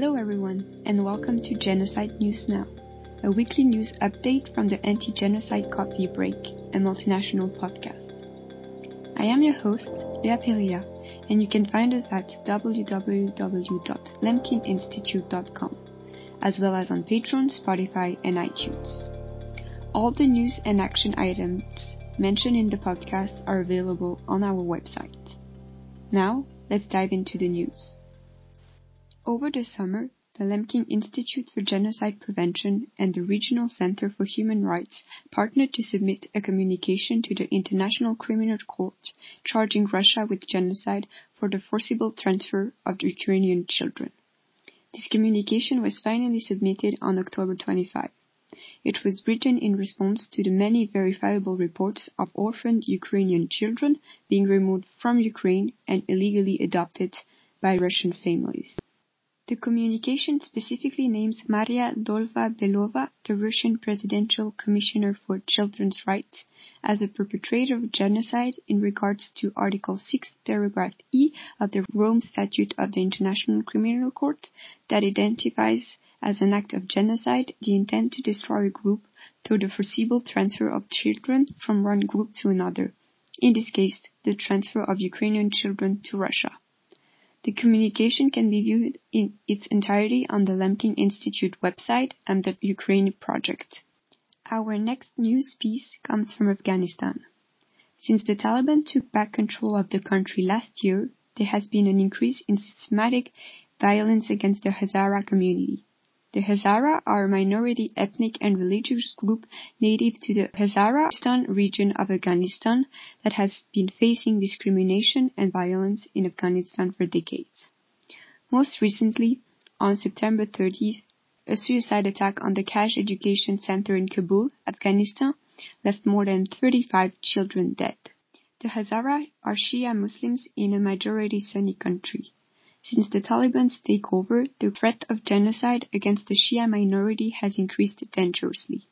Hello everyone, and welcome to Genocide News Now, a weekly news update from the Anti-Genocide Coffee Break, a multinational podcast. I am your host, Lea Peria, and you can find us at www.lemkininstitute.com, as well as on Patreon, Spotify, and iTunes. All the news and action items mentioned in the podcast are available on our website. Now, let's dive into the news. Over the summer, the Lemkin Institute for Genocide Prevention and the Regional Center for Human Rights partnered to submit a communication to the International Criminal Court charging Russia with genocide for the forcible transfer of Ukrainian children. This communication was finally submitted on October 25. It was written in response to the many verifiable reports of orphaned Ukrainian children being removed from Ukraine and illegally adopted by Russian families. The communication specifically names Maria Lvova-Belova, the Russian Presidential Commissioner for Children's Rights, as a perpetrator of genocide in regards to Article 6, paragraph E of the Rome Statute of the International Criminal Court that identifies as an act of genocide the intent to destroy a group through the forcible transfer of children from one group to another, in this case, the transfer of Ukrainian children to Russia. The communication can be viewed in its entirety on the Lemkin Institute website and the Ukraine project. Our next news piece comes from Afghanistan. Since the Taliban took back control of the country last year, there has been an increase in systematic violence against the Hazara community. The Hazara are a minority ethnic and religious group native to the Hazaristan region of Afghanistan that has been facing discrimination and violence in Afghanistan for decades. Most recently, on September 30th, a suicide attack on the Kaaj Education Center in Kabul, Afghanistan, left more than 35 children dead. The Hazara are Shia Muslims in a majority Sunni country. Since the Taliban's takeover, the threat of genocide against the Shia minority has increased dangerously.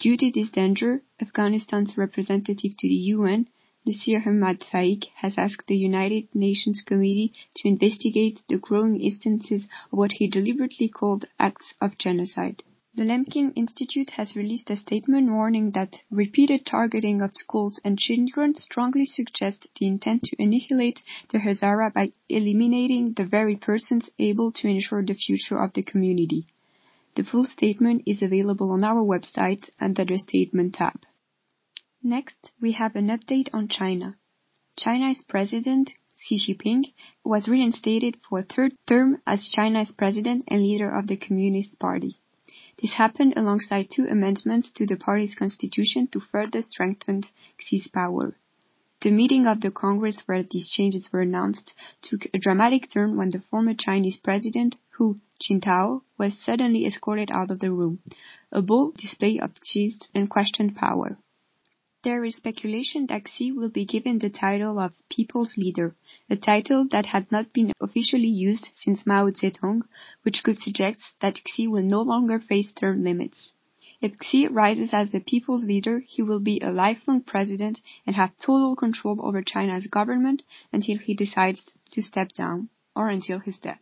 Due to this danger, Afghanistan's representative to the UN, Nasir Ahmad Faik, has asked the United Nations Committee to investigate the growing instances of what he deliberately called acts of genocide. The Lemkin Institute has released a statement warning that repeated targeting of schools and children strongly suggests the intent to annihilate the Hazara by eliminating the very persons able to ensure the future of the community. The full statement is available on our website under the Statement tab. Next, we have an update on China. China's President Xi Jinping was reinstated for a third term as China's president and leader of the Communist Party. This happened alongside two amendments to the party's constitution to further strengthen Xi's power. The meeting of the Congress where these changes were announced took a dramatic turn when the former Chinese president, Hu Jintao, was suddenly escorted out of the room, a bold display of Xi's unquestioned power. There is speculation that Xi will be given the title of People's Leader, a title that had not been officially used since Mao Zedong, which could suggest that Xi will no longer face term limits. If Xi rises as the people's leader, he will be a lifelong president and have total control over China's government until he decides to step down, or until his death.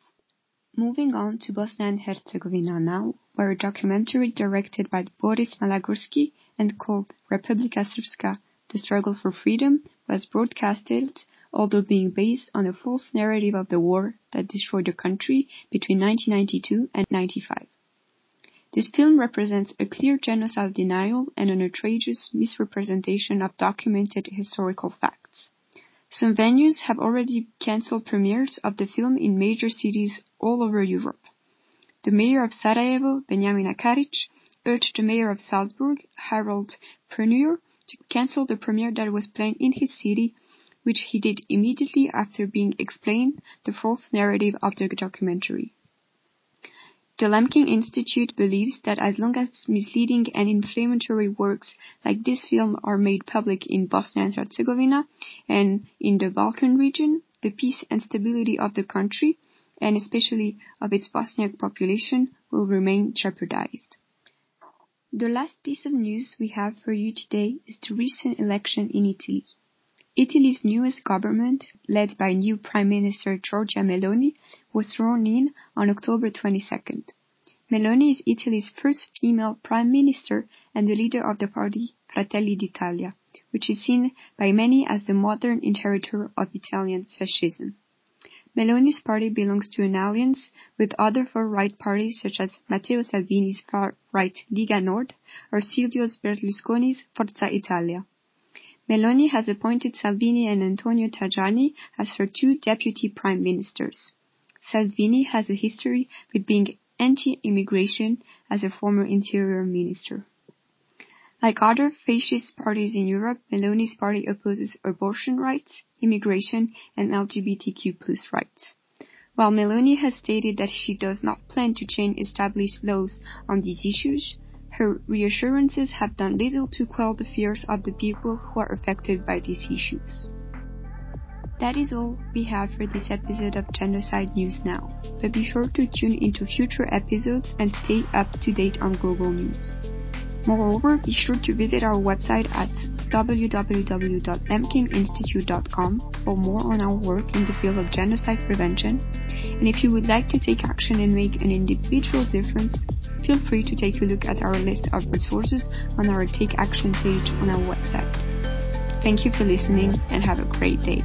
Moving on to Bosnia and Herzegovina now, where a documentary directed by Boris Malagurski and called Republika Srpska, The Struggle for Freedom, was broadcasted, although being based on a false narrative of the war that destroyed the country between 1992 and 95. This film represents a clear genocide denial and an outrageous misrepresentation of documented historical facts. Some venues have already cancelled premieres of the film in major cities all over Europe. The mayor of Sarajevo, Benjamina Karić, urged the mayor of Salzburg, Harald Preuner, to cancel the premiere that was planned in his city, which he did immediately after being explained the false narrative of the documentary. The Lemkin Institute believes that as long as misleading and inflammatory works like this film are made public in Bosnia and Herzegovina and in the Balkan region, the peace and stability of the country, and especially of its Bosniak population, will remain jeopardized. The last piece of news we have for you today is the recent election in Italy. Italy's newest government, led by new Prime Minister Giorgia Meloni, was sworn in on October 22nd. Meloni is Italy's first female prime minister and the leader of the party Fratelli d'Italia, which is seen by many as the modern inheritor of Italian fascism. Meloni's party belongs to an alliance with other far-right parties such as Matteo Salvini's far-right Lega Nord or Silvio Berlusconi's Forza Italia. Meloni has appointed Salvini and Antonio Tajani as her two deputy prime ministers. Salvini has a history with being anti-immigration as a former interior minister. Like other fascist parties in Europe, Meloni's party opposes abortion rights, immigration, and LGBTQ plus rights. While Meloni has stated that she does not plan to change established laws on these issues, her reassurances have done little to quell the fears of the people who are affected by these issues. That is all we have for this episode of Genocide News Now, but be sure to tune into future episodes and stay up to date on global news. Moreover, be sure to visit our website at www.lemkininstitute.com for more on our work in the field of genocide prevention. And if you would like to take action and make an individual difference, feel free to take a look at our list of resources on our Take Action page on our website. Thank you for listening and have a great day.